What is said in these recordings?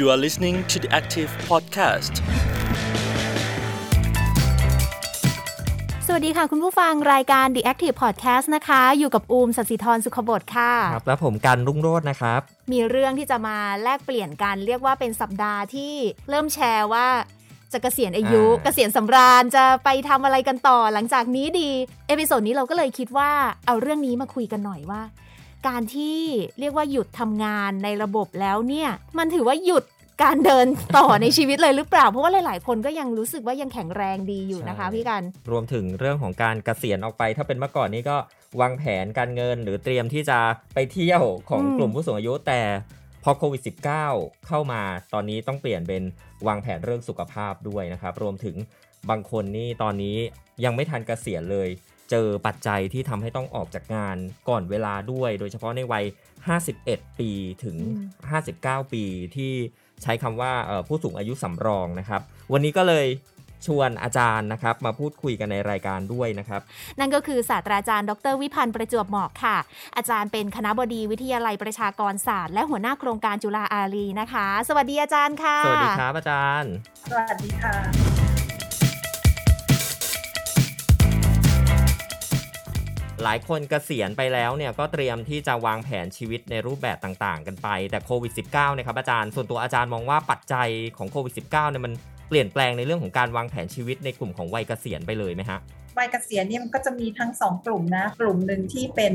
You are listening to the Active Podcast. สวัสดีค่ะคุณผู้ฟังรายการ The Active Podcast นะคะ อยู่กับอูมสศิธรสุขบดค่ะ ครับแล้วผมกันรุ่งโรจน์นะครับ มีเรื่องที่จะมาแลกเปลี่ยนกัน เรียกว่าเป็นสัปดาห์ที่เริ่มแชร์ว่าจะเกษียณอายุอ่าเกษียณสำราญจะไปทำอะไรกันต่อหลังจากนี้ดี episode นี้เราก็เลยคิดว่าเอาเรื่องนี้มาคุยกันหน่อยว่า การที่เรียกว่าหยุดทำงานในระบบแล้วเนี่ย มันถือว่าหยุดการเดินต่อในชีวิตเลยหรือเปล่า เพราะว่าหลาย ๆ คนก็ยังรู้สึกว่ายังแข็งแรงดีอยู่นะคะใช่พี่กัน รวมถึงเรื่องของการเกษียณออกไป ถ้าเป็นเมื่อก่อนนี้ก็วางแผนการเงิน หรือเตรียมที่จะไปเที่ยวของอืมกลุ่มผู้สูงอายุแต่พอโควิด -19 เข้ามาตอนนี้ต้องเปลี่ยนเป็นวางแผนเรื่องสุขภาพด้วยนะครับ รวมถึงบางคนนี่ตอนนี้ยังไม่ทันเกษียณเลย เจอปัจจัยที่ทำให้ต้องออกจากงานก่อนเวลาด้วย โดยเฉพาะในวัย 51 ปีถึงอืม59 ปีที่ใช้คำว่าเอ่อผู้สูงอายุสำรองนะครับ วันนี้ก็เลยชวนอาจารย์นะครับมาพูดคุยกันในรายการด้วยนะครับ นั่นก็คือศาสตราจารย์ ดรวิพันธ์ประจวบเหมาะค่ะ อาจารย์เป็นคณะบดีวิทยาลัยประชากรศาสตร์และหัวหน้าโครงการจุฬาอารีนะคะ สวัสดีอาจารย์ค่ะ สวัสดีครับอาจารย์ สวัสดีค่ะ หลายคนเกษียณไปแล้วเนี่ยก็เตรียมที่จะวางแผนชีวิตในรูปแบบต่างๆ กันไป แต่โควิด -19 เนี่ยครับอาจารย์ส่วนตัวอาจารย์มองว่าปัจจัยของโควิด -19 เนี่ยมันเปลี่ยนแปลงในเรื่องของการวางแผนชีวิตในกลุ่มของวัยเกษียณไปเลยไหมฮะวัยเกษียณเนี่ยมันก็จะมีทั้งสองกลุ่มนะ กลุ่มหนึ่งที่เป็น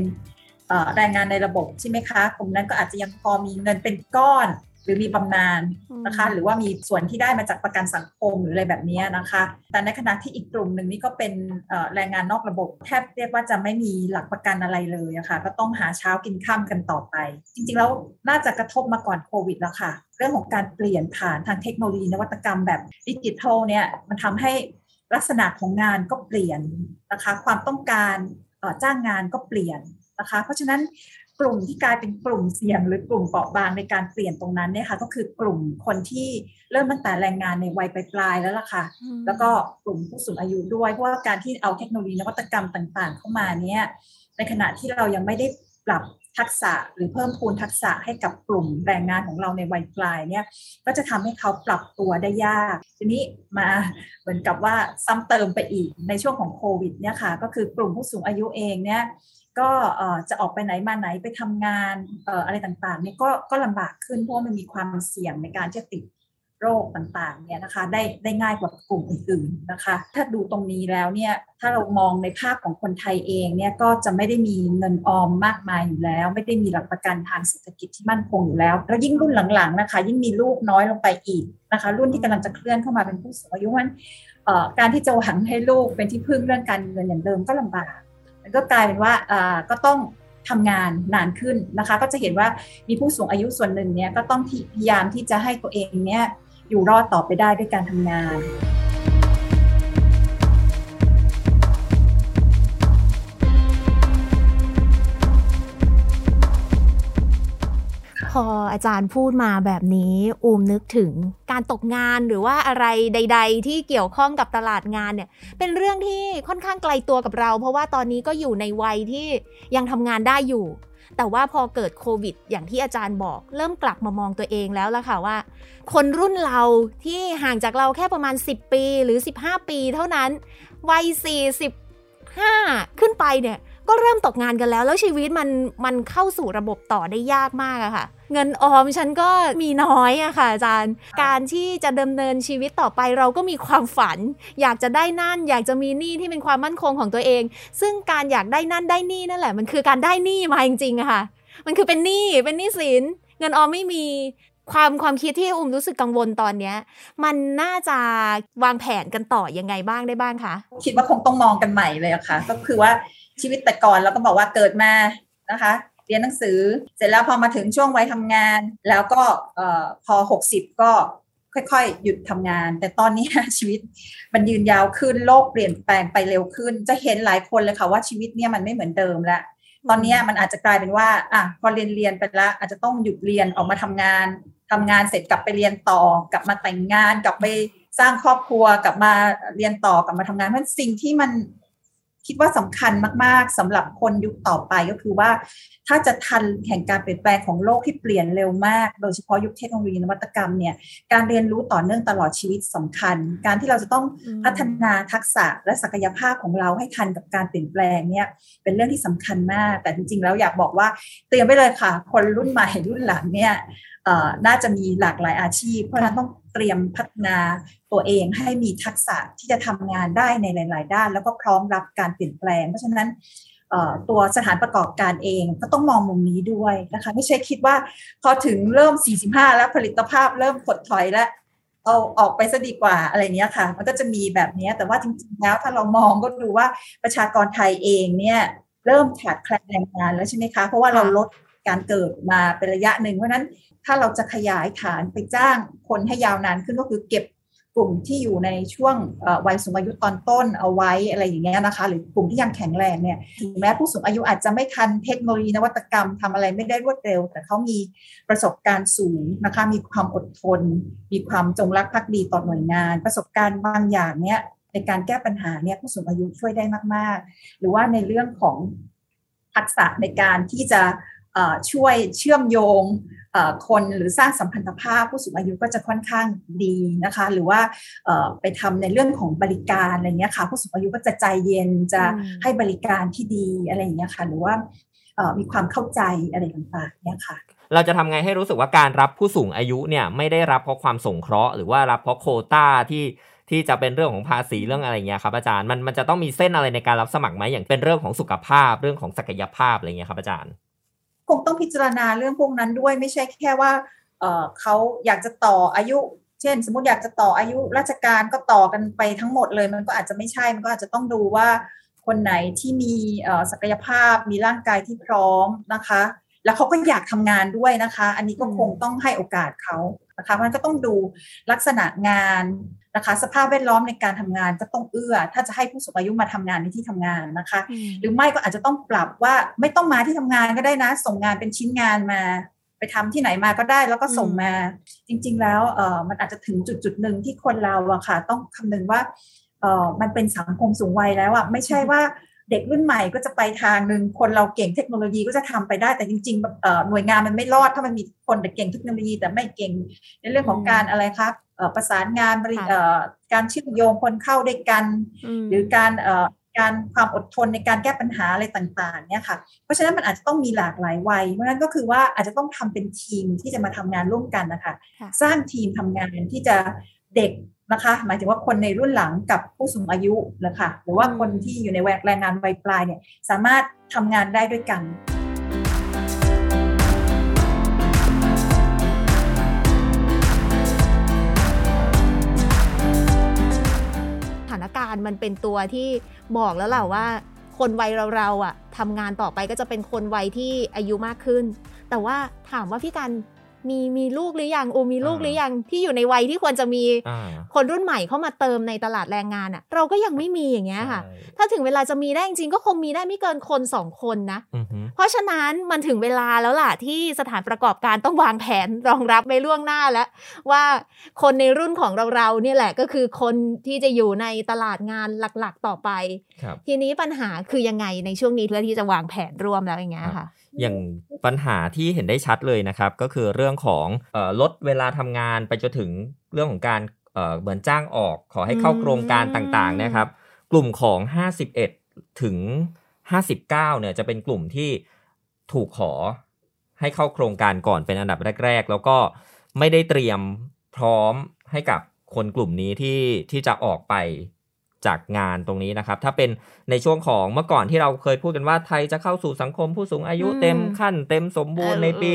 แรงงานในระบบใช่ไหมคะ กลุ่มนั้นก็อาจจะยังพอมีเงินเป็นก้อน หรือมีบำนาญนะคะ หรือว่ามีส่วนที่ได้มาจากประกันสังคมหรืออะไรแบบนี้นะคะ แต่ในขณะที่อีกกลุ่มหนึ่งนี่ก็เป็นเอ่อแรงงานนอกระบบแทบเรียกว่าจะไม่มีหลักประกันอะไรเลยอะค่ะก็ต้องหาเช้ากินข้ามกันต่อไป จริงๆแล้วน่าจะกระทบมาก่อนโควิดแล้วค่ะ เรื่องของการเปลี่ยนผ่านทางเทคโนโลยีนวัตกรรมแบบดิจิทัลเนี่ยมันทำให้ลักษณะของงานก็เปลี่ยนนะคะ ความต้องการเอ่อจ้างงานก็เปลี่ยนนะคะ เพราะฉะนั้น กลุ่มที่กลายเป็นกลุ่มเสี่ยงหรือกลุ่มเปราะบางในการเปลี่ยนตรงนั้นเนี่ยค่ะก็คือกลุ่มคนที่เริ่มตั้งแต่แรงงานในวัยปลายๆแล้วล่ะค่ะอืมแล้วก็กลุ่มผู้สูงอายุด้วยเพราะว่าการที่เอาเทคโนโลยีนวัตกรรมต่างๆ เข้ามาเนี่ยในขณะที่เรายังไม่ได้ปรับ ทักษะหรือเพิ่มพูนทักษะให้กับกลุ่มแรงงานของเราในวัยกลายเนี่ยก็จะทำให้เขาปรับตัวได้ยาก ทีนี้มาเหมือนกับว่าซ้ำเติมไปอีกในช่วงของโควิดเนี่ยค่ะก็คือกลุ่มผู้สูงอายุเองเนี่ยก็จะออกไปไหนมาไหนไปทำงานอะไรต่างๆเนี่ยก็ก็ลำบากขึ้นเพราะมันมีความเสี่ยงในการจะติด โรคต่างๆเนี่ยนะคะได้ได้ง่ายกว่ากลุ่มอื่นๆนะคะ ถ้าดูตรงนี้แล้วเนี่ยถ้าเรามองในภาพของคนไทยเองเนี่ยก็จะไม่ได้มีเงินออมมากมายอยู่แล้ว ไม่ได้มีหลักประกันทางเศรษฐกิจที่มั่นคงอยู่แล้ว แล้วยิ่งรุ่นหลังๆนะคะ ยิ่งมีลูกน้อยลงไปอีกนะคะ รุ่นที่กำลังจะเคลื่อนเข้ามาเป็นผู้สูงอายุมันการที่จะหวังให้ลูกเป็นที่พึ่งเรื่องการเงินอย่างเดิมก็ลำบากมันก็กลายเป็นว่าก็ต้องทำงานนานขึ้นนะคะ ก็จะเห็นว่ามีผู้สูงอายุส่วนหนึ่งเนี่ยก็ต้องพยายามที่จะให้ตัวเองเนี่ย อยู่รอดต่อไปได้ด้วยการทำงานพออาจารย์พูดมาแบบนี้อูมนึกถึงการตกงานหรือว่าอะไรใด ๆ ที่เกี่ยวข้องกับตลาดงานเนี่ย เป็นเรื่องที่ค่อนข้างไกลตัวกับเรา เพราะว่าตอนนี้ก็อยู่ในวัยที่ยังทำงานได้อยู่ แต่ว่าพอเกิดโควิด อย่างที่อาจารย์บอก เริ่มกลับมามองตัวเองแล้วล่ะค่ะว่า คนรุ่นเราที่ห่างจากเราแค่ประมาณ 10 ปีหรือ 15 ปีเท่านั้นวัย45 ขึ้นไปเนี่ย ก็เริ่มตกงานกันแล้ว แล้วชีวิตมันมันเข้าสู่ระบบต่อได้ยากมากอะค่ะ เงินออมฉันก็มีน้อยอะค่ะอาจารย์ การที่จะดำเนินชีวิตต่อไปเราก็มีความฝัน อยากจะได้นั่น อยากจะมีหนี้ที่เป็นความมั่นคงของตัวเอง ซึ่งการอยากได้นั่นได้นี่นั่นแหละ มันคือการได้หนี้มาจริงๆอะค่ะ มันคือเป็นหนี้เป็นหนี้สิน เงินออมไม่มีความความคิดที่อุ้มรู้สึกกังวลตอนเนี้ย มันน่าจะวางแผนกันต่อยังไงบ้างได้บ้างคะ คิดว่าคงต้องมองกันใหม่เลยอะค่ะ ก็คือว่า ชีวิตแต่ก่อนเราก็บอกว่าเกิดมานะคะเรียนหนังสือ เสร็จแล้วพอมาถึงช่วงวัยทำงาน แล้วก็เอ่อพอ 60 ก็ค่อยๆ หยุดทำงาน แต่ตอนนี้ชีวิตมันยืนยาวขึ้นโลกเปลี่ยนแปลงไปเร็วขึ้น จะเห็นหลายคนเลยค่ะว่าชีวิตเนี่ยมันไม่เหมือนเดิมแล้วตอนนี้มันอาจจะกลายเป็นว่าอะพอเรียนเรียนไปแล้วอาจจะต้องหยุดเรียนออกมาทำงานทำงานเสร็จกลับไปเรียนต่อกลับมาแต่งงาน กลับไปสร้างครอบครัวกลับมาเรียนต่อกลับมาทำงานเพราะสิ่งที่มัน คิดว่าสำคัญมาก ๆสำหรับคนยุคต่อไปก็คือว่า ถ้าจะทันแห่งการเปลี่ยนแปลงของโลกที่เปลี่ยนเร็วมาก โดยเฉพาะยุคเทคโนโลยีนวัตกรรมเนี่ยการเรียนรู้ต่อเนื่องตลอดชีวิตสำคัญ การที่เราจะต้องพัฒนาทักษะและศักยภาพของเราให้ทันกับการเปลี่ยนแปลงเนี่ยเป็นเรื่องที่สำคัญมาก แต่จริง ๆ แล้วอยากบอกว่าเตรียมไว้เลยค่ะ คนรุ่นใหม่รุ่นหลังเนี่ยน่าจะมีหลากหลายอาชีพ เพราะฉะนั้นต้องเตรียมพัฒนาตัวเองให้มีทักษะที่จะทำงานได้ในหลาย ๆ ด้าน แล้วก็พร้อมรับการเปลี่ยนแปลง เพราะฉะนั้นตัวสถานประกอบการเองก็ต้องมองมุมนี้ด้วยนะคะไม่ใช่คิดว่าพอถึงเริ่ม 45 แล้วผลิตภาพเริ่มถดถอยแล้วเอาออกไปซะดีกว่าอะไรเนี้ยค่ะ มันก็จะมีแบบนี้แต่ว่าจริงๆแล้วถ้าเรามองก็ดูว่าประชากรไทยเองเนี่ยเริ่มขาดแคลนแรงงานแล้วใช่ไหมคะ เพราะว่าเราลดการเกิดมาเป็นระยะหนึ่งเพราะนั้นถ้าเราจะขยายฐานไปจ้างคนให้ยาวนานขึ้นก็คือเก็บ กลุ่มที่อยู่ในช่วงวัยสูงอายุตอนต้นเอาไว้อะไรอย่างเงี้ยนะคะ หรือกลุ่มที่ยังแข็งแรงเนี่ยถึงแม้ผู้สูงอายุอาจจะไม่ทันเทคโนโลยีนวัตกรรมทำอะไรไม่ได้รวดเร็ว แต่เขามีประสบการณ์สูงนะคะ มีความอดทน มีความจงรักภักดีต่อหน่วยงาน ประสบการณ์บางอย่างเนี่ยในการแก้ปัญหาเนี่ยผู้สูงอายุช่วยได้มาก ๆ หรือว่าในเรื่องของทักษะในการที่จะ ช่วยเชื่อมโยงคนหรือสร้างสัมพันธภาพผู้สูงอายุก็จะค่อนข้างดีนะคะ หรือว่าไปทำในเรื่องของบริการอะไรเงี้ยค่ะ ผู้สูงอายุก็จะใจเย็นจะให้บริการที่ดีอะไรเงี้ยค่ะ หรือว่ามีความเข้าใจอะไรต่างๆเนี่ยค่ะ เราจะทำไงให้รู้สึกว่าการรับผู้สูงอายุเนี่ยไม่ได้รับเพราะความสงเคราะห์หรือว่ารับเพราะโคต้าที่ที่จะเป็นเรื่องของภาษีเรื่องอะไรเงี้ยครับอาจารย์มันมันจะต้องมีเส้นอะไรในการรับสมัครไหมอย่างเป็นเรื่องของสุขภาพเรื่องของศักยภาพอะไรเงี้ยครับอาจารย์ คงต้องพิจารณาเรื่องพวกนั้นด้วยไม่ใช่แค่ว่าเขาอยากจะต่ออายุ เช่น สมมติอยากจะต่ออายุราชการก็ต่อกันไปทั้งหมดเลย มันก็อาจจะไม่ใช่มันก็อาจจะต้องดูว่าคนไหนที่มีศักยภาพมีร่างกายที่พร้อมนะคะ แล้วเขาก็อยากทำงานด้วยนะคะ อันนี้ก็คงต้องให้โอกาสเขานะคะมันก็ต้องดูลักษณะงานนะคะ สภาพแวดล้อมในการทำงานก็ต้องเอื้อ ถ้าจะให้ผู้สูงอายุมาทำงานในที่ทำงานนะคะ หรือไม่ก็อาจจะต้องปรับว่าไม่ต้องมาที่ทำงานก็ได้นะ ส่งงานเป็นชิ้นงานมาไปทำที่ไหนมาก็ได้แล้วก็ส่งมา จริง ๆ แล้วเออมันอาจจะถึงจุดจุดหนึ่งที่คนเราอะค่ะ ต้องคำนึงว่าเออมันเป็นสังคมสูงวัยแล้วอะไม่ใช่ว่า เด็กรุ่นใหม่ก็จะไปทางหนึ่งคนเราเก่งเทคโนโลยีก็จะทำไปได้แต่จริงๆหน่วยงานมันไม่รอดถ้ามันมีคนเก่งเทคโนโลยีแต่ไม่เก่งในเรื่องของการอะไรครับประสานงานบริการเชื่อมโยงคนเข้าด้วยกัน หรือการการความอดทนในการแก้ปัญหาอะไรต่างๆเนี่ยค่ะเพราะฉะนั้นมันอาจจะต้องมีหลากหลายวัยเพราะนั้นก็คือว่าอาจจะต้องทำเป็นทีมที่จะมาทำงานร่วมกันนะคะ สร้างทีมทำงานที่จะเด็ก นะคะ หมายถึงว่าคนในรุ่นหลังกับผู้สูงอายุนะคะหรือว่าคนที่อยู่ในแวแรงงานวัยปลายเนี่ยสามารถทำงานได้ด้วยกันสถานการณ์มันเป็นตัวที่บอกแล้วแหละว่า คนวัยเราๆอะทำงานต่อไปก็จะเป็นคนวัยที่อายุมากขึ้น แต่ว่าถามว่าพี่กัน มีมีลูกหรือยังโอมีลูกหรือยังที่อยู่ในวัยที่ควรจะมีคนรุ่นใหม่เข้ามาเติมในตลาดแรงงานอะ เราก็ยังไม่มีอย่างเงี้ยค่ะ ถ้าถึงเวลาจะมีได้จริงก็คงมีได้ไม่เกินคนสองคนนะ เพราะฉะนั้นมันถึงเวลาแล้วล่ะที่สถานประกอบการต้องวางแผนรองรับไปล่วงหน้าแล้ว ว่าคนในรุ่นของเราเราเนี่ยแหละก็คือคนที่จะอยู่ในตลาดงานหลักๆต่อไป ทีนี้ปัญหาคือยังไงในช่วงนี้เพื่อที่จะวางแผนร่วมแล้วอย่างเงี้ยค่ะ อย่างปัญหาที่เห็นได้ชัดเลยนะครับ ก็คือเรื่องของลดเวลาทำงานไปจนถึงเรื่องของการเหมือนจ้างออกขอให้เข้าโครงการต่างๆนะครับ กลุ่มของ 51 ถึง 59เนี่ยจะเป็นกลุ่มที่ถูกขอให้เข้าโครงการก่อนเป็นอันดับแรก ๆ แล้วก็ไม่ได้เตรียมพร้อมให้กับคนกลุ่มนี้ที่ที่จะออกไป จากงานตรงนี้นะครับ ถ้าเป็นในช่วงของเมื่อก่อนที่เราเคยพูดกันว่าไทยจะเข้าสู่สังคมผู้สูงอายุเต็มขั้นเต็มสมบูรณ์ในปี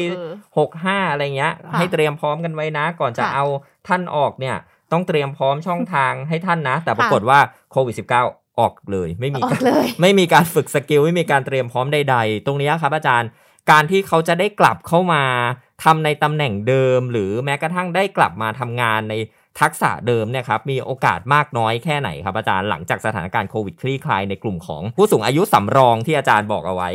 65 อะไรเงี้ย ให้เตรียมพร้อมกันไว้นะ ก่อนจะเอาท่านออกเนี่ย ต้องเตรียมพร้อมช่องทางให้ท่านนะ แต่ปรากฏว่าโควิด -19 ออกเลยไม่มีไม่มีการฝึกสกิลไม่มีการเตรียมพร้อมใด ๆ ตรงนี้ครับอาจารย์ การที่เขาจะได้กลับเข้ามาทำในตำแหน่งเดิม หรือแม้กระทั่งได้กลับมาทำงานใน ทักษะเดิมเนี่ยครับมีโอกาสมากน้อยแค่ไหนครับอาจารย์หลังจากสถานการณ์โควิดคลี่คลายในกลุ่มของผู้สูงอายุสำรองที่อาจารย์บอกเอาไว้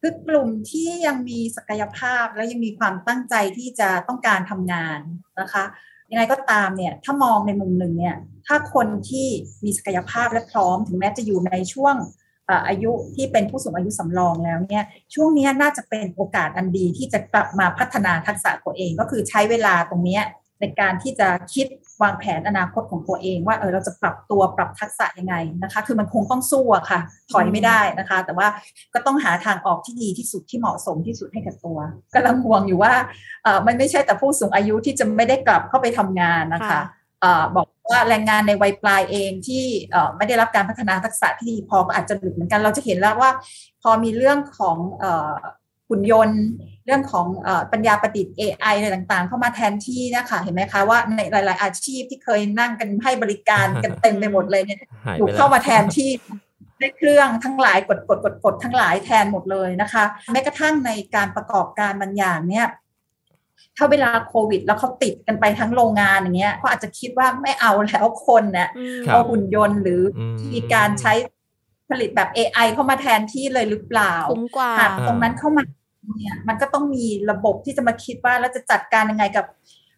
คือกลุ่มที่ยังมีศักยภาพและยังมีความตั้งใจที่จะต้องการทำงานนะคะยังไงก็ตามเนี่ยถ้ามองในมุมหนึ่งเนี่ยถ้าคนที่มีศักยภาพและพร้อม ถึงแม้จะอยู่ในช่วงอายุที่เป็นผู้สูงอายุสำรองแล้วเนี่ยช่วงนี้น่าจะเป็นโอกาสอันดีที่จะกลับมาพัฒนาทักษะตัวเอง ก็คือใช้เวลาตรงเนี้ย ในการที่จะคิดวางแผนอนาคตของตัวเอง ว่าเออเราจะปรับตัวปรับทักษะยังไงนะคะ คือมันคงต้องสู้อะค่ะ ถอยไม่ได้นะคะ แต่ว่าก็ต้องหาทางออกที่ดีที่สุดที่เหมาะสมที่สุดให้กับตัวกำลังห่วงอยู่ว่าเออมันไม่ใช่แต่ผู้สูงอายุที่จะไม่ได้กลับเข้าไปทำงานนะคะค่ะเออบอกว่าแรงงานในวัยปลายเองที่เอ่อไม่ได้รับการพัฒนาทักษะที่ดีพอก็อาจจะหลุดเหมือนกันเราจะเห็นแล้วว่า พอมีเรื่องของเอ่อ หุ่นยนต์ เรื่องของเออปัญญาประดิษฐ์ AI อะไรต่างๆ เข้ามาแทนที่นะคะเห็นไหมคะว่าในหลาย ๆ อาชีพที่เคยนั่งกันให้บริการกันเต็มไปหมดเลยเนี่ยหายถูไปกแล้วเข้ามาแทนที่ด้วยเครื่องทั้งหลายกดกดกดกดทั้งหลายแทนหมดเลยนะคะแม้กระทั่งในการประกอบการบางอย่างเนี่ยถ้าเวลาโควิด แล้วเขาติดกันไปทั้งโรงงานอย่างเงี้ยเขาอาจจะคิดว่าไม่เอาแล้วคนเนี่ยอืมครับเอาหุ่นยนต์หรืออมมีการใช้ ผลิตแบบ AI เข้ามาแทนที่เลยหรือเปล่าคุ้มกว่าหากตรงนั้นเข้ามาเนี่ยมันก็ต้องมีระบบที่จะมาคิดว่าแล้วจะจัดการยังไงกับ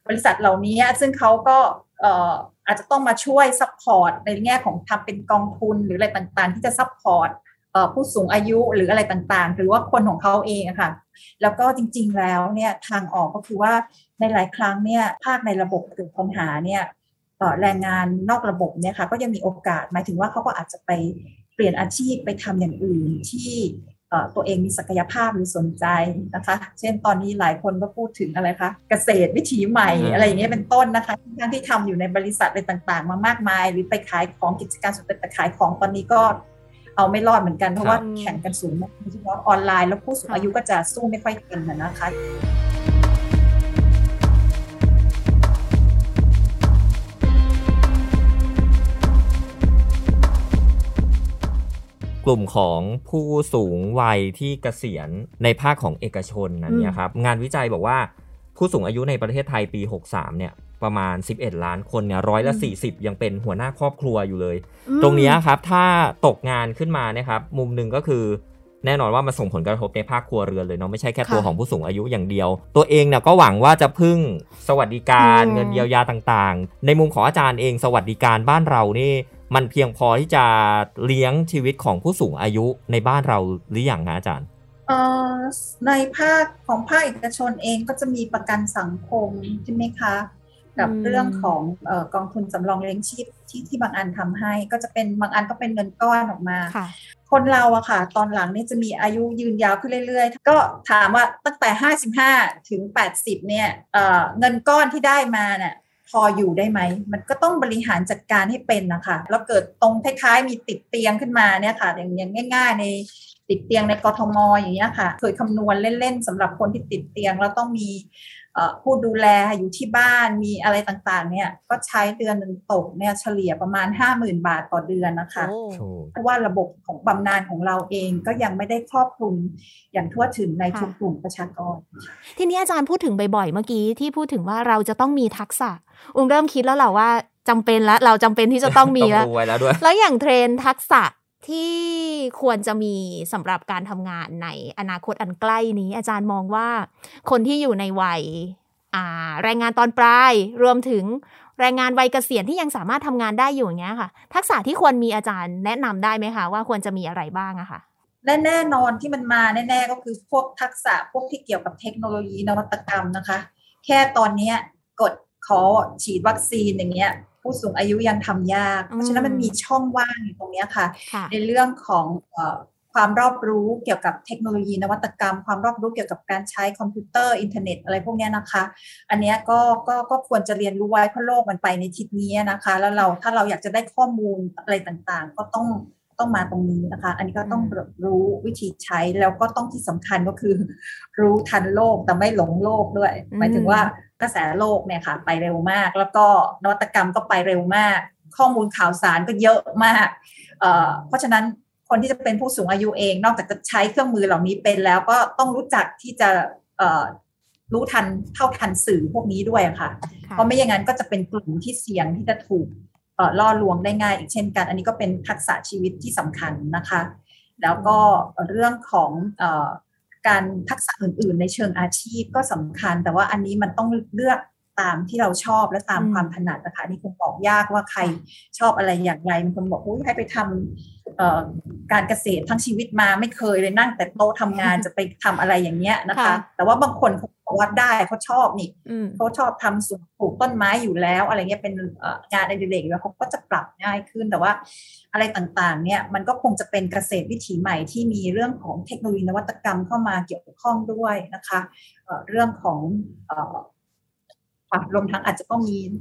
บริษัทเหล่านี้ ซึ่งเขาก็เอ่ออาจจะต้องมาช่วย support ในแง่ของทำเป็นกองทุนหรืออะไรต่างๆ ที่จะ support เอ่อผู้สูงอายุหรืออะไรต่างๆ หรือว่าคนของเขาเองอะค่ะ แล้วก็จริงๆแล้วเนี่ยทางออกก็คือว่าในหลายครั้งเนี่ยภาคในระบบเกิดปัญหาเนี่ยเอ่อแรงงานนอกระบบเนี่ยค่ะก็ยังมีโอกาสหมายถึงว่าเขาก็อาจจะไป เปลี่ยนอาชีพไปทำอย่างอื่นที่เอ่อตัวเองมีศักยภาพหรือสนใจนะคะ เช่นตอนนี้หลายคนก็พูดถึงอะไรคะเกษตรวิถีใหม่อืมอะไรอย่างเงี้ยเป็นต้นนะคะทั้งที่ทำอยู่ในบริษัทอะไรต่างๆ มามากมาย หรือไปขายของกิจการสุดแต่ขายของตอนนี้ก็เอาไม่รอดเหมือนกันเพราะว่าครับแข่งกันสูงมากโดยเฉพาะออนไลน์แล้วผู้สูงอายุก็จะสู้ไม่ค่อยทันนะนะคะ กลุ่มของผู้สูงวัยที่เกษียณในภาคของเอกชนนั่นเนี่ยครับงานวิจัยบอกว่าผู้สูงอายุในประเทศไทยปี 63 เนี่ยประมาณ 11 ล้านคนเนี่ยร้อยละ 40 ยังเป็นหัวหน้าครอบครัวอยู่เลยอืมตรงเนี้ยครับถ้าตกงานขึ้นมานะครับมุมหนึ่งก็คือแน่นอนว่ามันส่งผลกระทบในภาคครัวเรือนเลยเนาะไม่ใช่แค่ตัวค่ะของผู้สูงอายุอย่างเดียว ตัวเองเนี่ยก็หวังว่าจะพึ่งสวัสดิการอืมเงินเยียวยาต่างๆ ในมุมของอาจารย์เองสวัสดิการบ้านเรานี่ มันเพียงพอที่จะเลี้ยงชีวิตของผู้สูงอายุในบ้านเราหรืออย่างนะอาจารย์เอ่อในภาคของภาคเอกชนเองก็จะมีประกันสังคมใช่ไหมคะ กับอืมเรื่องของเออกองทุนสำรองเลี้ยงชีพที่ที่บางอันทำให้ ก็จะเป็นบางอันก็เป็นเงินก้อนออกมาค่ะคนเราอะค่ะ ตอนหลังนี่จะมีอายุยืนยาวขึ้นเรื่อยๆ ก็ถามว่าตั้งแต่ 55 ถึง 80 เนี่ยเอ่อเงินก้อนที่ได้มาเนี่ย พออยู่ได้ไหม มันก็ต้องบริหารจัดการให้เป็นนะคะ แล้วเกิดตรงคล้ายๆ มีติดเตียงขึ้นมาเนี่ยค่ะ อย่างง่าย ๆ ในติดเตียงในกรทมอย่างเงี้ยค่ะ เคยคำนวณเล่นๆสำหรับคนที่ติดเตียงแล้วต้องมี ผู้ดูแลอยู่ที่บ้านมีอะไรต่างๆ เนี่ยก็ใช้เดือนหนึ่งตกเนี่ยเฉลี่ยประมาณ 50,000 บาทต่อเดือนนะคะโอ้เพราะว่าระบบของบำนาญของเราเองก็ยังไม่ได้ครอบคลุมอย่างทั่วถึงในทุกค่ะกลุ่มประชากร ทีนี้อาจารย์พูดถึงบ่อยๆ เมื่อกี้ที่พูดถึงว่าเราจะต้องมีทักษะ อุ้มเริ่มคิดแล้วแหละว่าจำเป็นแล้วเราจำเป็นที่จะต้องมีต้องแล้วรู้ไว้แล้วด้วยแล้วอย่างเทรนด์ทักษะ ที่ควรจะมีสำหรับการทำงานในอนาคตอันใกล้นี้ อาจารย์มองว่าคนที่อยู่ในวัยแรงงานตอนปลาย รวมถึงแรงงานวัยเกษียณที่ยังสามารถทำงานได้อยู่อย่างเงี้ยค่ะ ทักษะที่ควรมีอาจารย์แนะนำได้ไหมคะ ว่าควรจะมีอะไรบ้างอะค่ะและแน่นอนที่มันมาแน่ๆก็คือพวกทักษะพวกที่เกี่ยวกับเทคโนโลยีนวัตกรรมนะคะ แค่ตอนนี้กดขอฉีดวัคซีนอย่างเงี้ย ผู้สูงอายุยังทำยาก เพราะฉะนั้นมันมีช่องว่างอยู่ตรงเนี้ยค่ะค่ะ ในเรื่องของเอ่อความรอบรู้เกี่ยวกับเทคโนโลยีนวัตกรรม ความรอบรู้เกี่ยวกับการใช้คอมพิวเตอร์อินเทอร์เน็ตอะไรพวกเนี้ยนะคะ อันเนี้ยก็ก็ก็ควรจะเรียนรู้ไว้เพราะโลกมันไปในทิศนี้นะคะ แล้วเราถ้าเราอยากจะได้ข้อมูลอะไรต่างๆ ก็ต้อง ต้องมาตรงนี้นะคะ อันนี้ก็ต้องอืมรู้วิธีใช้แล้วก็ต้องที่สำคัญก็คือ รู้ทันโลกแต่ไม่หลงโลกด้วย หมายถึงว่ากระแสโลกเนี่ยค่ะ ไปเร็วมาก แล้วก็นวัตกรรมก็ไปเร็วมาก ข้อมูลข่าวสารก็เยอะมากเอ่อเพราะฉะนั้นคนที่จะเป็นผู้สูงอายุเอง นอกจากจะใช้เครื่องมือเหล่านี้เป็นแล้วก็ต้องรู้จักที่จะเอ่อรู้ทันเท่าทันสื่อพวกนี้ด้วยอะค่ะค่ะ เพราะไม่อย่างนั้นก็จะเป็นกลุ่มที่เสี่ยงที่จะถูกเอ่อ ล่อลวงได้ง่ายอีกเช่นกัน อันนี้ก็เป็นทักษะชีวิตที่สำคัญนะคะ แล้วก็เรื่องของอการทักษะอื่น ๆ ในเชิงอาชีพก็สำคัญ แต่ว่าอันนี้มันต้องเลือกตามที่เราชอบและตามความถนัดนะคะนี่คงบอกยากว่าใครชอบอะไรอย่างไรมันคงบอกอุ้ยให้ไปทำเอ่อ การเกษตรทั้งชีวิตมาไม่เคยเลยนั่งแต่โต๊ะทำงานจะไปทำอะไรอย่างเงี้ยนะคะค่ะแต่ว่าบางคนเขาบอกว่าได้เขาชอบนี่อืมเขาชอบทำสวนปลูกต้นไม้อยู่แล้ว อะไรเงี้ยเป็นเอ่องานอดิเรกอยู่แล้วเขาก็จะปรับง่ายขึ้นแต่ว่าอะไรต่างๆเนี่ยมันก็คงจะเป็นเกษตรวิถีใหม่ที่มีเรื่องของเทคโนโลยีนวัตกรรมเข้ามาเกี่ยวข้องด้วยนะคะเอ่อเรื่องของเอ่อค่ะรวมทั้งอาจจะต้องมีเอ่อ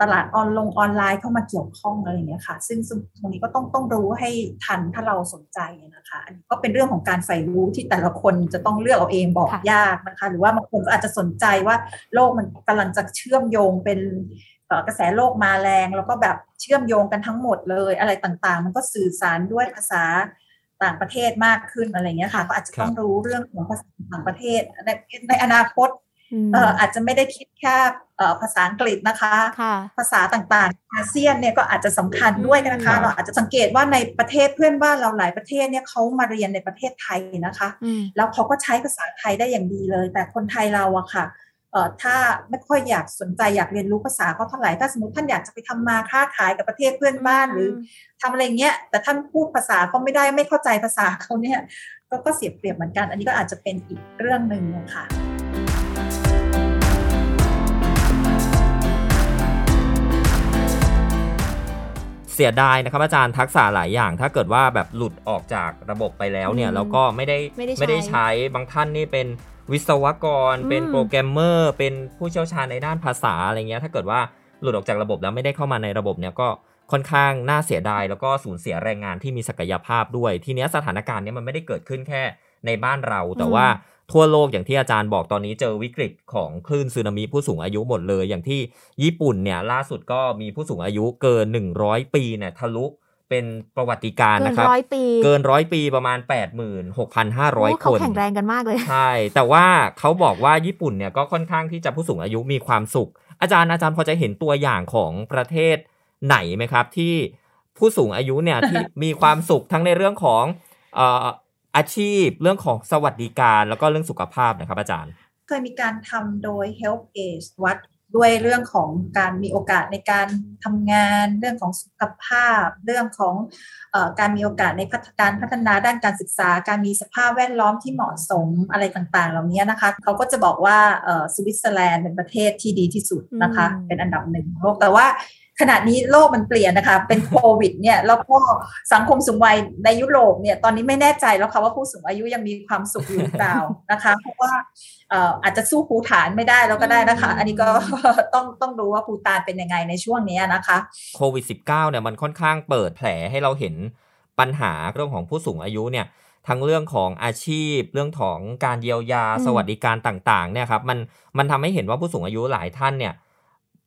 ตลาดออนลงออนไลน์เข้ามาเกี่ยวข้องอะไรอย่างเงี้ยค่ะซึ่งซึ่งตรงนี้ก็ต้องต้องรู้ให้ทันถ้าเราสนใจนะคะ อันนี้ก็เป็นเรื่องของการใฝ่รู้ที่แต่ละคนจะต้องเลือกเอาเองบอกค่ะยากนะคะ หรือว่าบางคนก็อาจจะสนใจว่าโลกมันกำลังจะเชื่อมโยงเป็นเอ่อกระแสโลกมาแรง แล้วก็แบบเชื่อมโยงกันทั้งหมดเลยอะไรต่างๆ มันก็สื่อสารด้วยภาษาต่างประเทศมากขึ้นอะไรเงี้ยค่ะ ก็อาจจะต้องรู้เรื่องของภาษาต่างประเทศในในอนาคตมเอ่ออาจจะไม่ได้คิดแค่เอ่อภาษาอังกฤษนะคะค่ะภาษาต่างๆ อาเซียนเนี่ยก็อาจจะสำคัญด้วยนะคะอืมเราอาจจะสังเกตว่าในประเทศเพื่อนบ้านเราหลายประเทศเนี่ยเขามาเรียนในประเทศไทยนะคะอืมแล้วเขาก็ใช้ภาษาไทยได้อย่างดีเลย แต่คนไทยเราอะค่ะเอ่อถ้าไม่ค่อยอยากสนใจอยากเรียนรู้ภาษาเขาเท่าไหร่ถ้าสมมติท่านอยากจะไปทำมาค้าขายกับประเทศเพื่อนบ้านหรือทำอะไรเงี้ย แต่ท่านพูดภาษาเขาไม่ได้ไม่เข้าใจภาษาเขาเนี่ยก็ก็เสียเปรียบเหมือนกัน อันนี้ก็อาจจะเป็นอีกเรื่องหนึ่งนะคะ สียดายนะครับอาจารย์ทักษะหลายอย่าง ถ้าเกิดว่าแบบหลุดออกจากระบบไปแล้วเนี่ยอืมแล้วก็ไม่ได้ไม่ได้ใช้ไม่ได้ใช้บางท่านนี่เป็นวิศวกรอืมเป็นโปรแกรมเมอร์ เป็นผู้เชี่ยวชาญในด้านภาษาอะไรเงี้ยถ้าเกิดว่าหลุดออกจากระบบแล้วไม่ได้เข้ามาในระบบเนี่ยก็ค่อนข้างน่าเสียดายแล้วก็สูญเสียแรงงานที่มีศักยภาพด้วย ทีเนี้ยสถานการณ์เนี้ยมันไม่ได้เกิดขึ้นแค่ในบ้านเราแต่ว่า ทั่วโลกอย่างที่อาจารย์บอกตอนนี้เจอวิกฤตของคลื่นสึนามิผู้สูงอายุหมดเลย อย่างที่ญี่ปุ่นเนี่ยล่าสุดก็มีผู้สูงอายุเกิน 100 ปีเนี่ยทะลุเป็นประวัติการณ์เกินนะครับร้อยปี เกินร้อยปีประมาณ 86,500เขาคนแข็งแรงกันมากเลย ใช่ แต่ว่าเขาบอกว่าญี่ปุ่นเนี่ยก็ค่อนข้างที่จะผู้สูงอายุมีความสุข อาจารย์อาจารย์พอจะเห็นตัวอย่างของประเทศไหนไหมครับ ที่ผู้สูงอายุเนี่ยที่มีความสุขทั้งในเรื่องของเอ่ออาชีพเรื่องของสวัสดิการแล้วก็เรื่องสุขภาพนะครับอาจารย์ เคยมีการทำโดย Help Age วัดด้วยเรื่องของการมีโอกาสในการทำงาน เรื่องของสุขภาพ เรื่องของเออการมีโอกาสในพัฒการพัฒนาด้านการศึกษา การมีสภาพแวดล้อมที่เหมาะสมอะไรต่างๆ เหล่านี้นะคะเขาก็จะบอกว่าเอ่อสวิตเซอร์แลนด์เป็นประเทศที่ดีที่สุดนะคะอืมเป็นอันดับหนึ่งของโลกแต่ว่า ขณะนี้โลกมันเปลี่ยนนะคะ เป็นโควิดเนี่ยแล้วก็สังคมสูงวัยในยุโรปเนี่ยตอนนี้ไม่แน่ใจแล้วค่ะว่าผู้สูงอายุยังมีความสุขอยู่หรือเปล่านะคะ เพราะว่าเอ่ออาจจะสู้ภูฐานไม่ได้แล้วก็ได้นะคะ อันนี้ก็ต้องต้องรู้ว่าภูฐานเป็นยังไงในช่วงนี้นะคะโควิด -19 เนี่ยมันค่อนข้างเปิดแผลให้เราเห็นปัญหาเรื่องของผู้สูงอายุเนี่ยทั้งเรื่องของอาชีพ เรื่องของการเยียวยาอืมสวัสดิการต่างๆเนี่ยครับมันมันทำให้เห็นว่าผู้สูงอายุหลายท่านเนี่ย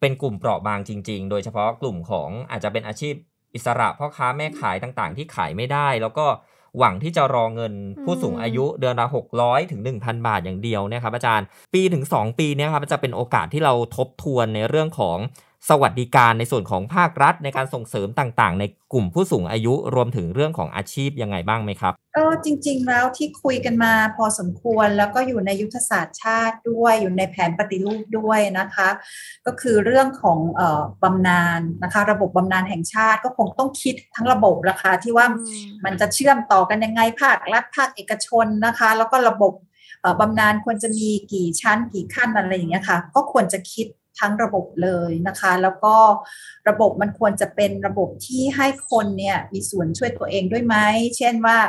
เป็นกลุ่มเปราะบางจริง ๆ โดยเฉพาะกลุ่มของอาจจะเป็นอาชีพอิสระพ่อค้าแม่ขายต่างๆ ที่ขายไม่ได้ แล้วก็หวังที่จะรอเงินผู้สูงอายุเดือนละ600 ถึง 1,000 บาทอย่างเดียวเนี่ยครับอาจารย์ ปีถึง 2 ปีเนี่ยครับมันจะเป็นโอกาสที่เราทบทวนในเรื่องของ สวัสดิการในส่วนของภาครัฐในการส่งเสริมต่างๆ ในกลุ่มผู้สูงอายุรวมถึงเรื่องของอาชีพยังไงบ้างไหมครับก็จริง ๆ แล้วที่คุยกันมาพอสมควรแล้วก็อยู่ในยุทธศาสตร์ชาติด้วยอยู่ในแผนปฏิรูปด้วยนะคะ ก็คือเรื่องของเอ่อบำนาญนะคะ ระบบบำนาญแห่งชาติก็คงต้องคิดทั้งระบบราคาที่ว่ามันจะเชื่อมต่อกันยังไงภาครัฐภาคเอกชนนะคะ แล้วก็ระบบเอ่อบำนาญควรจะมีกี่ชั้นกี่ขั้นอะไรอย่างเงี้ยค่ะ ก็ควรจะคิด ทั้งระบบเลยนะคะ แล้วก็ระบบมันควรจะเป็นระบบที่ให้คนเนี่ยมีส่วนช่วยตัวเองด้วยไหมเช่นว่า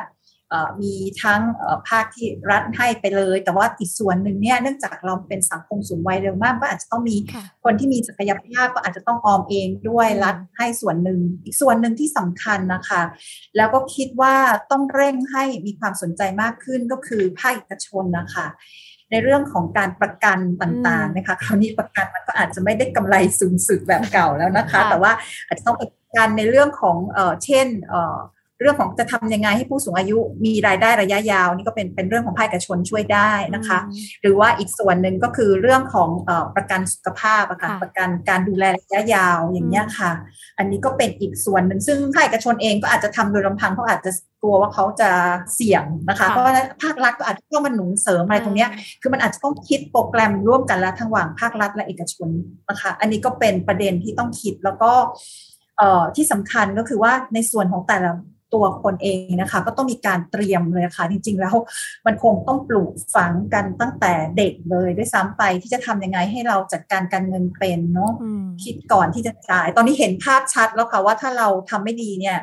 เอ่อมีทั้งเอ่อภาคที่รัฐให้ไปเลย แต่ว่าอีกส่วนหนึ่งเนี่ยเนื่องจากเราเป็นสังคมสูงวัยเร็วมากก็อาจจะต้องมีค่ะคนที่มีศักยภาพก็อาจจะต้องออมเองด้วยอืมรัฐให้ส่วนหนึ่ง อีกส่วนหนึ่งที่สำคัญนะคะ แล้วก็คิดว่าต้องเร่งให้มีความสนใจมากขึ้นก็คือภาคเอกชนนะคะ ในเรื่องของการประกันต่างๆนะคะคราวนี้ประกันมันก็อาจจะไม่ได้กำไรสูงสุดแบบเก่าแล้วนะคะค่ะแต่ว่าอาจจะต้องประกันในเรื่องของเอ่อเช่น เอ่อเรื่องของจะทำยังไงให้ผู้สูงอายุมีรายได้ระยะยาวนี่ก็เป็นเป็นเรื่องของภาคเอกชนช่วยได้นะคะ หรือว่าอีกส่วนหนึ่งก็คือเรื่องของเออประกันสุขภาพอะค่ะค่ะประกันการดูแลระยะยาวอย่างเงี้ยค่ะ อันนี้ก็เป็นอีกส่วนหนึ่งซึ่งภาคเอกชนเองก็อาจจะทำโดยลำพังเขาอาจจะกลัวว่าเขาจะเสี่ยงนะคะค่ะเพราะว่าภาครัฐก็อาจจะต้องมาหนุนเสริมอะไรตรงเนี้ยคือมันอาจจะต้องคิดโปรแกรมร่วมกันแล้วทั้งระหว่างภาครัฐและเอกชนนะคะ อันนี้ก็เป็นประเด็นที่ต้องคิดแล้วก็เอ่อที่สำคัญก็คือว่าในส่วนของแต่ละ ตัวคนเองนะคะ ก็ต้องมีการเตรียมเลยค่ะ จริง ๆ แล้วมันคงต้องปลูกฝังกันตั้งแต่เด็กเลยด้วยซ้ำไปที่จะทำยังไงให้เราจัดการการเงินเป็นเนาะอืมคิดก่อนที่จะจ่าย ตอนนี้เห็นภาพชัดแล้วค่ะว่าถ้าเราทำไม่ดีเนี่ย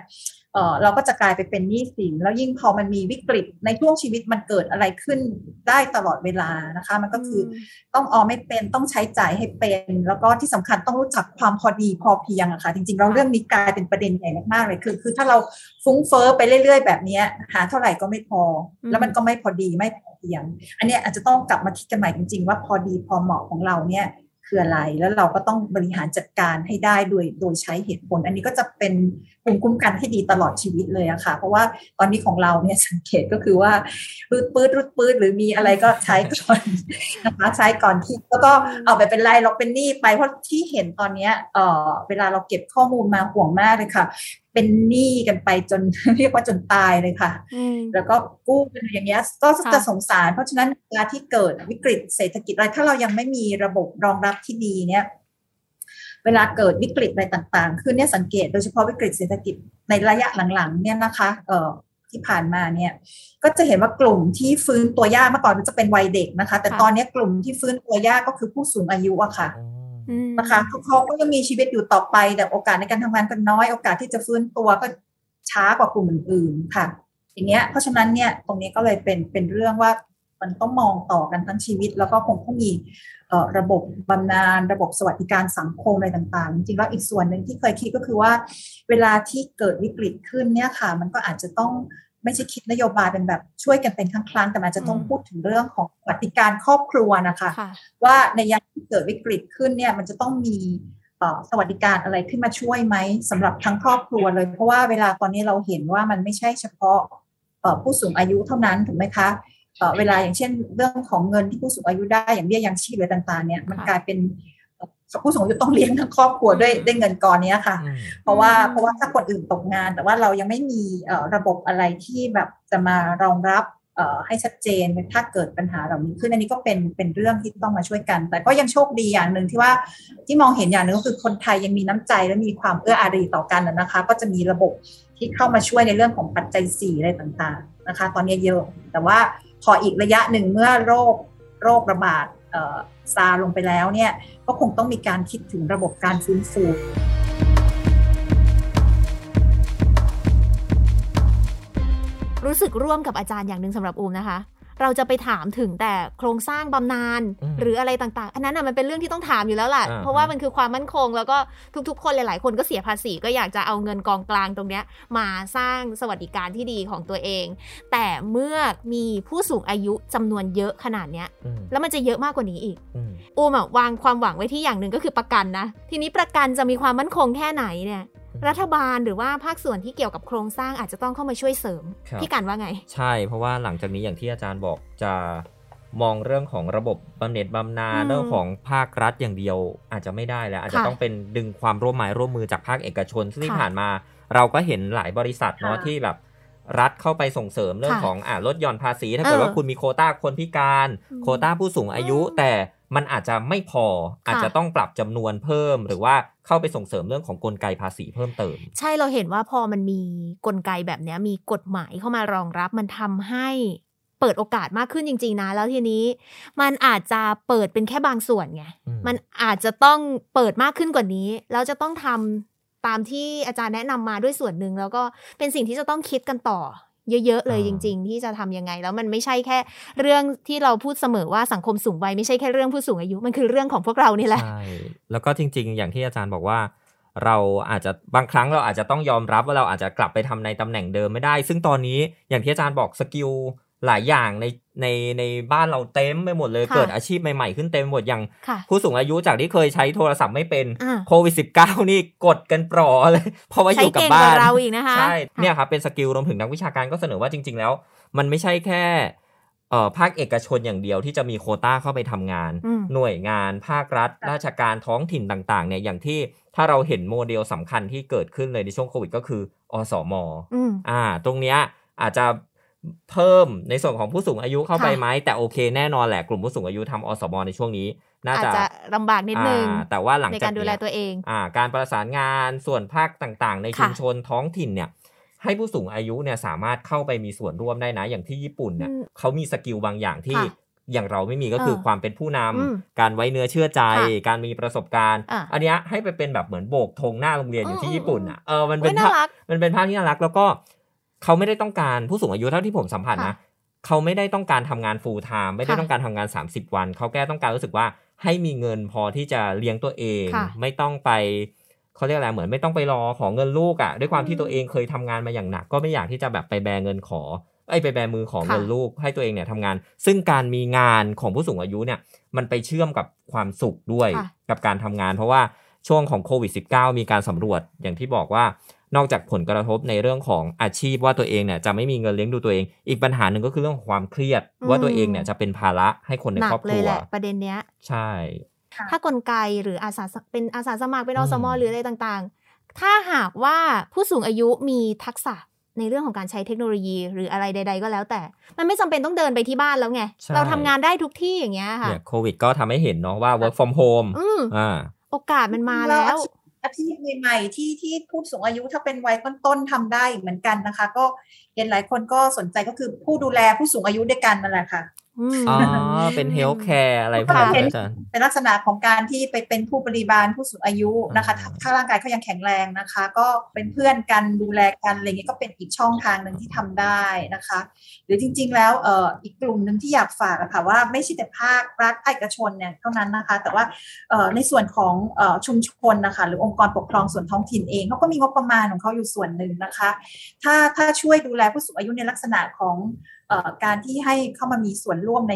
เออเราก็จะกลายไปเป็นหนี้สิน แล้วยิ่งพอมันมีวิกฤตในช่วงชีวิตมันเกิดอะไรขึ้นได้ตลอดเวลานะคะ มันก็คืออต้องออมไม่เป็นต้องใช้จ่ายให้เป็น แล้วก็ที่สำคัญต้องรู้จักความพอดีพอเพียงอะค่ะจริงๆเราเรื่องนี้กลายเป็นประเด็นใหญ่มากๆเลยคือ คือถ้าเราฟุ้งเฟ้อไปเรื่อยๆ แบบเนี้ยหาเท่าไหร่ก็ไม่พออืมแล้วมันก็ไม่พอดีไม่พอเพียง อันเนี้ยอาจจะต้องกลับมาคิดกันใหม่จริงๆ ว่าพอดีพอเหมาะของเราเนี่ยคืออะไรแล้วเราก็ต้องบริหารจัดการให้ได้โดยโดยใช้เหตุผล อันนี้ก็จะเป็นภูมิคุ้มกันที่ดีตลอดชีวิตเลยอะค่ะ เพราะว่าตอนนี้ของเราเนี่ยสังเกตก็คือว่าปืดปืดรุดปืดหรือมีอะไรก็ใช้ก่อนนะคะใช้ก่อนที่แล้วก็เอาไปเป็นไรเราเป็นหนี้ไปเพราะที่เห็นตอนเนี้ยเออเวลาเราเก็บข้อมูลมาห่วงมากเลยค่ะ เป็นหนี้กันไปจนเรียกว่าจนตายเลยค่ะอืมแล้วก็กู้กันอย่างเงี้ยก็ค่ะจะสงสาร เพราะฉะนั้นเวลาที่เกิดวิกฤตเศรษฐกิจอะไรถ้าเรายังไม่มีระบบรองรับที่ดีเนี่ย เวลาเกิดวิกฤตอะไรต่างๆ คือเนี่ยสังเกตโดยเฉพาะวิกฤตเศรษฐกิจในระยะหลังๆเนี่ยนะคะเอ่อที่ผ่านมาเนี่ยก็จะเห็นว่ากลุ่มที่ฟื้นตัวยากเมื่อก่อนมันจะเป็นวัยเด็กนะคะ แต่ค่ะตอนนี้กลุ่มที่ฟื้นตัวยากก็คือผู้สูงอายุอะค่ะอืมนะคะเขาก็ยังมีชีวิตอยู่ต่อไป แต่โอกาสในการทำงานก็น้อยโอกาสที่จะฟื้นตัวก็ช้ากว่ากลุ่มอื่นๆค่ะ อย่างเงี้ยเพราะฉะนั้นเนี่ยตรงนี้ก็เลยเป็นเป็นเรื่องว่า มันต้องมองต่อกันทั้งชีวิต แล้วก็คงต้องมีเอ่อระบบบำนาญระบบสวัสดิการสังคมอะไรต่างๆ จริงๆแล้วอีกส่วนหนึ่งที่เคยคิดก็คือว่า เวลาที่เกิดวิกฤตขึ้นเนี่ยค่ะ มันก็อาจจะต้องไม่ใช่คิดนโยบายเป็นแบบช่วยกันเป็นครั้งๆแต่มันอาจจะต้องอืมพูดถึงเรื่องของสวัสดิการครอบครัวนะคะค่ะว่าในยามที่เกิดวิกฤตขึ้นเนี่ยมันจะต้องมีเอ่อสวัสดิการอะไรขึ้นมาช่วยไหมสำหรับทั้งครอบครัวเลย เพราะว่าเวลาตอนนี้เราเห็นว่ามันไม่ใช่เฉพาะเอ่อผู้สูงอายุเท่านั้นถูกไหมคะ เอ่อเวลาอย่างเช่น เรื่องของเงินที่ผู้สูงอายุได้อย่างเบี้ยยังชีพอะไรต่างๆเนี่ยมันค่ะกลายเป็นเอ่อผู้สูงอายุต้องเลี้ยงทั้งครอบครัวด้วยด้วยเงินก้อนเนี้ยค่ะอืมเพราะว่าอืมเพราะว่าถ้าคนอื่นตกงาน แต่ว่าเรายังไม่มีเอ่อระบบอะไรที่แบบจะมารองรับเอ่อให้ชัดเจนถ้าเกิดปัญหาเหล่านี้ขึ้นอันนี้ก็เป็นเป็นเรื่องที่ต้องมาช่วยกัน แต่ก็ยังโชคดีอย่างหนึ่งที่ว่าที่มองเห็นอย่างหนึ่งก็คือคนไทยยังมีน้ำใจและมีความเอื้ออารีต่อกันนะนะคะ ก็จะมีระบบที่เข้ามาช่วยในเรื่องของปัจจัยสี่อะไรต่างๆนะคะ ตอนนี้เยอะแต่ว่า พออีกระยะหนึ่งเมื่อโรคโรคระบาดซาลงไปแล้วเนี่ยก็คงต้องมีการคิดถึงระบบการฟื้นฟูรู้สึกร่วมกับอาจารย์อย่างหนึ่งสำหรับอูมนะคะ เราจะไปถามถึงแต่โครงสร้างบำนาญอืมหรืออะไรต่างๆ อันนั้นน่ะมันเป็นเรื่องที่ต้องถามอยู่แล้วล่ะอ่าเพราะว่ามันคือความมั่นคง แล้วก็ทุกๆ คนหลายๆ คนก็เสียภาษีก็อยากจะเอาเงินกองกลางตรงเนี้ยมาสร้างสวัสดิการที่ดีของตัวเอง แต่เมื่อมีผู้สูงอายุจำนวนเยอะขนาดเนี้ยอืมแล้วมันจะเยอะมากกว่านี้อีกอืมอูมอะวางความหวังไว้ที่อย่างหนึ่งก็คือประกันนะ ทีนี้ประกันจะมีความมั่นคงแค่ไหนเนี่ย รัฐบาลหรือว่าภาคส่วนที่เกี่ยวกับโครงสร้างอาจจะต้องเข้ามาช่วยเสริมครับพี่กันว่าไง ใช่เพราะว่าหลังจากนี้อย่างที่อาจารย์บอกจะมองเรื่องของระบบบำเหน็จบำนาญอืมเรื่องของภาครัฐอย่างเดียวอาจจะไม่ได้แล้ว อาจจะค่ะต้องเป็นดึงความร่วมไม้ร่วมมือจากภาคเอกชน ซึ่งที่ค่ะผ่านมาเราก็เห็นหลายบริษัทเนาะค่ะที่แบบรัฐเข้าไปส่งเสริมเรื่องค่ะของอ่าลดหย่อนภาษี ถ้าเกิดเออว่าคุณมีโควต้าคนพิการอืมโควต้าผู้สูงอายุอืมแต่มันอาจจะไม่พออาจจะต้องปรับจำนวนเพิ่ม หรือว่าเข้าไปส่งเสริมเรื่องของกลไกภาษีเพิ่มเติม ใช่เราเห็นว่าพอมันมีกลไกแบบเนี้ยมีกฎหมายเข้ามารองรับมันทำให้เปิดโอกาสมากขึ้นจริง ๆ นะ แล้วทีนี้ มันอาจจะเปิดเป็นแค่บางส่วนไงอืมมันอาจจะต้องเปิดมากขึ้นกว่านี้ แล้วจะต้องทำตามที่อาจารย์แนะนำมาด้วยส่วนหนึ่งแล้วก็เป็นสิ่งที่จะต้องคิดกันต่อ เยอะ ๆ เลยอ่าจริง ๆ ที่จะทำยังไง แล้วมันไม่ใช่แค่เรื่องที่เราพูดเสมอว่าสังคมสูงวัยไม่ใช่แค่เรื่องผู้สูงอายุมันคือเรื่องของพวกเรานี่แหละใช่แล้วก็จริง ๆ อย่างที่อาจารย์บอกว่า เราอาจจะบางครั้งเราอาจจะต้องยอมรับว่าเราอาจจะกลับไปทำในตำแหน่งเดิมไม่ได้ ซึ่งตอนนี้อย่างที่อาจารย์บอก skill หลายอย่างในในในบ้านเราเต็มไปหมดเลยค่ะเกิดอาชีพใหม่ๆ ขึ้นเต็มไปหมดอย่างค่ะผู้สูงอายุจากที่เคยใช้โทรศัพท์ไม่เป็นอ่าโควิด -19 นี่กดกันปลอเลยเพราะว่าอใช้ยู่กับเก่งบ้ากว่านเราอีกนะคะใช่ค่ะเนี่ยครับเป็น skill รวมถึงนักวิชาการก็เสนอว่าจริง ๆ แล้ว มันไม่ใช่แค่เอ่อภาคเอกชนอย่างเดียวที่จะมีโควต้าเข้าไปทำงานอืมหน่วยงานภาครัฐ ราชการท้องถิ่นต่างๆเนี่ยอย่างที่ถ้าเราเห็นโมเดลสำคัญที่เกิดขึ้นเลยในช่วงโควิดก็คืออสมอืมอ่า ตรงเนี้ยอาจจะ เพิ่มในส่วนของผู้สูงอายุเข้าไปค่ะไหมแต่โอเคแน่นอนแหละกลุ่มผู้สูงอายุทำอสมในช่วงนี้ น่าอาจจะจะลำบากนิดนึงอ่าแต่ว่าหลังในจากการดูแลเนี้ยตัวเองอ่าการประสานงานส่วนภาคต่างๆ ในค่ะชุมชนท้องถิ่นเนี่ยให้ผู้สูงอายุเนี่ยสามารถเข้าไปมีส่วนร่วมได้นะ อย่างที่ญี่ปุ่นเนี่ยอืมเขามีสกิลบางอย่างที่ค่ะอย่างเราไม่มีก็คือเออความเป็นผู้นำอืมการไว้เนื้อเชื่อใจค่ะการมีประสบการณ์อะอันเนี้ยให้ไปเป็นแบบเหมือนโบกธงหน้าโรงเรียนอยู่ที่อืมญี่ปุ่นอะเออมันเฮ้เป็ยนน่าภาพรักมันเป็นภาพที่น่ารักแล้วก็ เขาไม่ได้ต้องการผู้สูงอายุเท่าที่ผมสัมผัสนะค่ะเขาไม่ได้ต้องการทำงาน full time ไม่ได้ค่ะต้องการทำงาน 30 วัน เขาแค่ต้องการรู้สึกว่าให้มีเงินพอที่จะเลี้ยงตัวเองค่ะไม่ต้องไปเขาเรียกอะไรเหมือนไม่ต้องไปรอขอเงินลูกอะ่ะ ด้วยความที่อืมตัวเองเคยทำงานมาอย่างหนัก ก็ไม่อยากที่จะแบบไปแบเงินขอไอ้ยไปแบมือขอค่ะเงินลูกให้ตัวเองเนี่ยทำงาน ซึ่งการมีงานของผู้สูงอายุเนี่ย มันไปเชื่อมกับความสุขด้วยค่ะกับการทำงาน เพราะว่าช่วงของโควิด -19 มีการสำรวจอย่างที่บอกว่า นอกจากผลกระทบในเรื่องของอาชีพว่าตัวเองเนี่ยจะไม่มีเงินเลี้ยงดูตัวเอง อีกปัญหาหนึ่งก็คือเรื่องของความเครียดอืมว่าตัวเองเนี่ยจะเป็นภาระให้คนในหนัครอบเลคยรัวแหละประเด็นเนี้ยใช่ ถ้ากลไกหรืออาสาสเป็นอาสาสมัครเป็นอสมอืมหรืออะไรต่างๆ ถ้าหากว่าผู้สูงอายุมีทักษะในเรื่องของการใช้เทคโนโลยีหรืออะไรใด ๆ ก็แล้วแต่ มันไม่จำเป็นต้องเดินไปที่บ้านแล้วไง เราทำงานได้ทุกที่อย่างเงี้ยค่ะเนี่ยโควิดก็ทำให้เห็นเนาะว่า work from home อืมอ่าโอกาสมันมาแล้ว อาชีพใหม่ๆที่ที่ผู้สูงอายุถ้าเป็นวัยต้นๆทำได้เหมือนกันนะคะ ก็เห็นหลายคนก็สนใจก็คือผู้ดูแลผู้สูงอายุด้วยกันนั่นแหละค่ะ อืมอ๋อ เป็น health care อะไรพวกนี้ค่ะอาจารย์เป็นลักษณะของการที่ไปเป็นผู้บริบาลผู้สูงอายุนะคะอ่าถ้าร่างกายเขายังแข็งแรงนะคะ ก็เป็นเพื่อนกันดูแลกันอะไรเงี้ยก็เป็นอีกช่องทางหนึ่งที่ทำได้นะคะ หรือจริง ๆ แล้วเอ่ออีกกลุ่มหนึ่งที่อยากฝากอะค่ะว่าไม่ใช่แต่ภาครัฐภาคเอกชนเนี่ยเท่านั้นนะคะ แต่ว่าเอ่อในส่วนของเอ่อชุมชนนะคะหรือองค์กรปกครองส่วนท้องถิ่นเองเขาก็มีงบประมาณของเขาอยู่ส่วนหนึ่งนะคะ ถ้าถ้าช่วยดูแลผู้สูงอายุในลักษณะของเออ การที่ให้เข้ามามีส่วนร่วมใน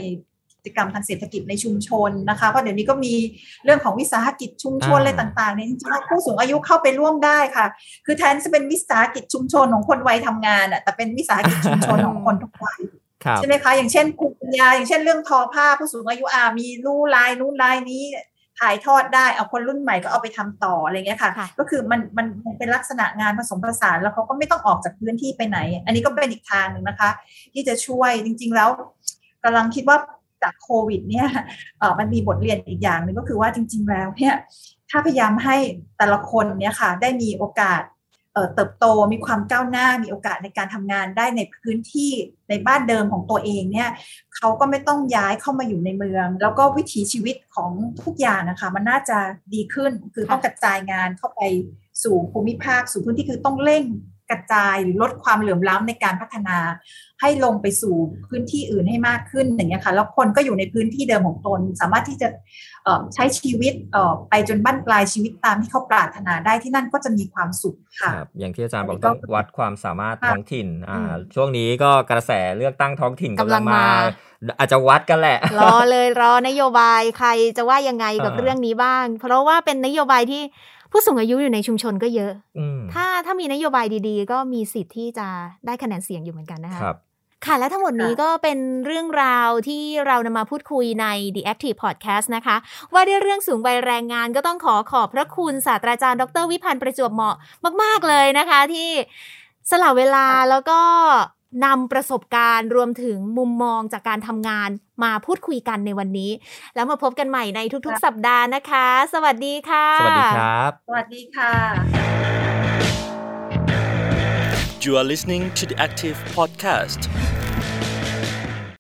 กิจกรรมทางเศรษฐกิจในชุมชนนะคะเพราะเดี๋ยวนี้ก็มีเรื่องของวิสาหกิจชุมชนอ่าอะไรต่างๆเนี่ยจริงๆแล้วผู้สูงอายุเข้าไปร่วมได้ค่ะ คือแทนจะเป็นวิสาหกิจชุมชนของคนวัยทำงานอะแต่เป็นวิสาหกิจชุมชนของคนทุกวัยครับใช่ไหมคะอย่างเช่นภูมิปัญญาอย่างเช่นเรื่องทอผ้าผู้สูงอายุอามีรู้ลายนู้นลายนี้ ถ่ายทอดได้เอาคนรุ่นใหม่ก็เอาไปทำต่ออะไรเงี้ยค่ะค่ะก็คือมันมันมันเป็นลักษณะงานผสมผสานแล้วเขาก็ไม่ต้องออกจากพื้นที่ไปไหน อันนี้ก็เป็นอีกทางหนึ่งนะคะ ที่จะช่วยจริง ๆ แล้วกำลังคิดว่าจากโควิด เนี่ยเออมันมีบทเรียนอีกอย่างหนึ่งก็คือว่าจริง ๆ แล้วเนี่ยถ้าพยายามให้แต่ละคนเนี่ยค่ะ ได้มีโอกาส เติบโตมีความก้าวหน้ามีโอกาสในการทำงานได้ในพื้นที่ในบ้านเดิมของตัวเองเนี่ยเขาก็ไม่ต้องย้ายเข้ามาอยู่ในเมือง แล้วก็วิถีชีวิตของทุกอย่างนะคะ มันน่าจะดีขึ้นคือต้องกระจายงานเข้าไปสู่ภูมิภาคสู่พื้นที่คือต้องเร่ง กระจายหรือลดความเหลื่อมล้ำในการพัฒนา ให้ลงไปสู่พื้นที่อื่นให้มากขึ้นอย่างเงี้ยค่ะแล้วคนก็อยู่ในพื้นที่เดิมของตน สามารถที่จะเอ่อใช้ชีวิตเอ่อไปจนบั้นปลายชีวิตตามที่เขาปรารถนาได้ที่นั่นก็จะมีความสุขค่ะครับอย่างที่อาจารย์บอกอันนี้ก็ต้องวัดความสามารถค่ะท้องถิ่นอ่าอืมช่วงนี้ก็กระแสเลือกตั้งท้องถิ่นกำกำลัลังงมามา อาจจะวัดกันแหละ รอเลยรอนโยบายใครจะว่ายังไงกับอ่าเรื่องนี้บ้าง เพราะว่าเป็นนโยบายที่ ผู้สูงอายุอยู่ในชุมชนก็เยอะอืมถ้าถ้ามีนโยบายดีๆ ก็มีสิทธิ์ที่จะได้คะแนนเสียงอยู่เหมือนกันนะคะครับค่ะและทั้งหมดนี้ค่ะก็เป็นเรื่องราวที่เรานำมาพูดคุยใน The Active Podcast นะคะ ว่าด้วยเรื่องสูงวัยแรงงานก็ต้องขอขอบพระคุณศาสตราจารย์ ดรวิพันธ์ประจวบเหมาะมาก ๆ เลยนะคะที่สละเวลาแล้วก็ นำประสบการณ์รวมถึงมุมมองจากการทำงานมาพูดคุยกันในวันนี้ แล้วมาพบกันใหม่ในทุกๆ สัปดาห์นะคะ สวัสดีค่ะ สวัสดีครับ สวัสดีค่ะ You are listening to the Active Podcast.